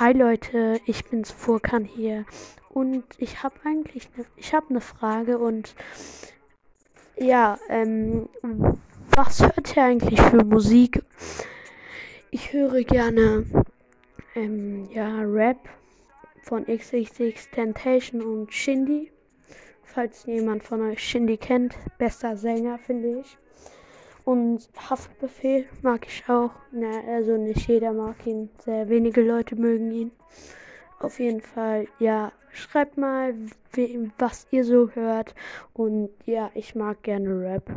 Hi Leute, ich bin's Furkan hier und ich habe eigentlich ne, ich habe eine Frage und ja, ähm, was hört ihr eigentlich für Musik? Ich höre gerne ähm, ja Rap von XXX Temptation und Shindy. Falls jemand von euch Shindy kennt, bester Sänger finde ich. Und Haftbefehl mag ich auch. Na, also nicht jeder mag ihn. Sehr wenige Leute mögen ihn. Auf jeden Fall, ja, schreibt mal, was ihr so hört. Und ja, ich mag gerne Rap.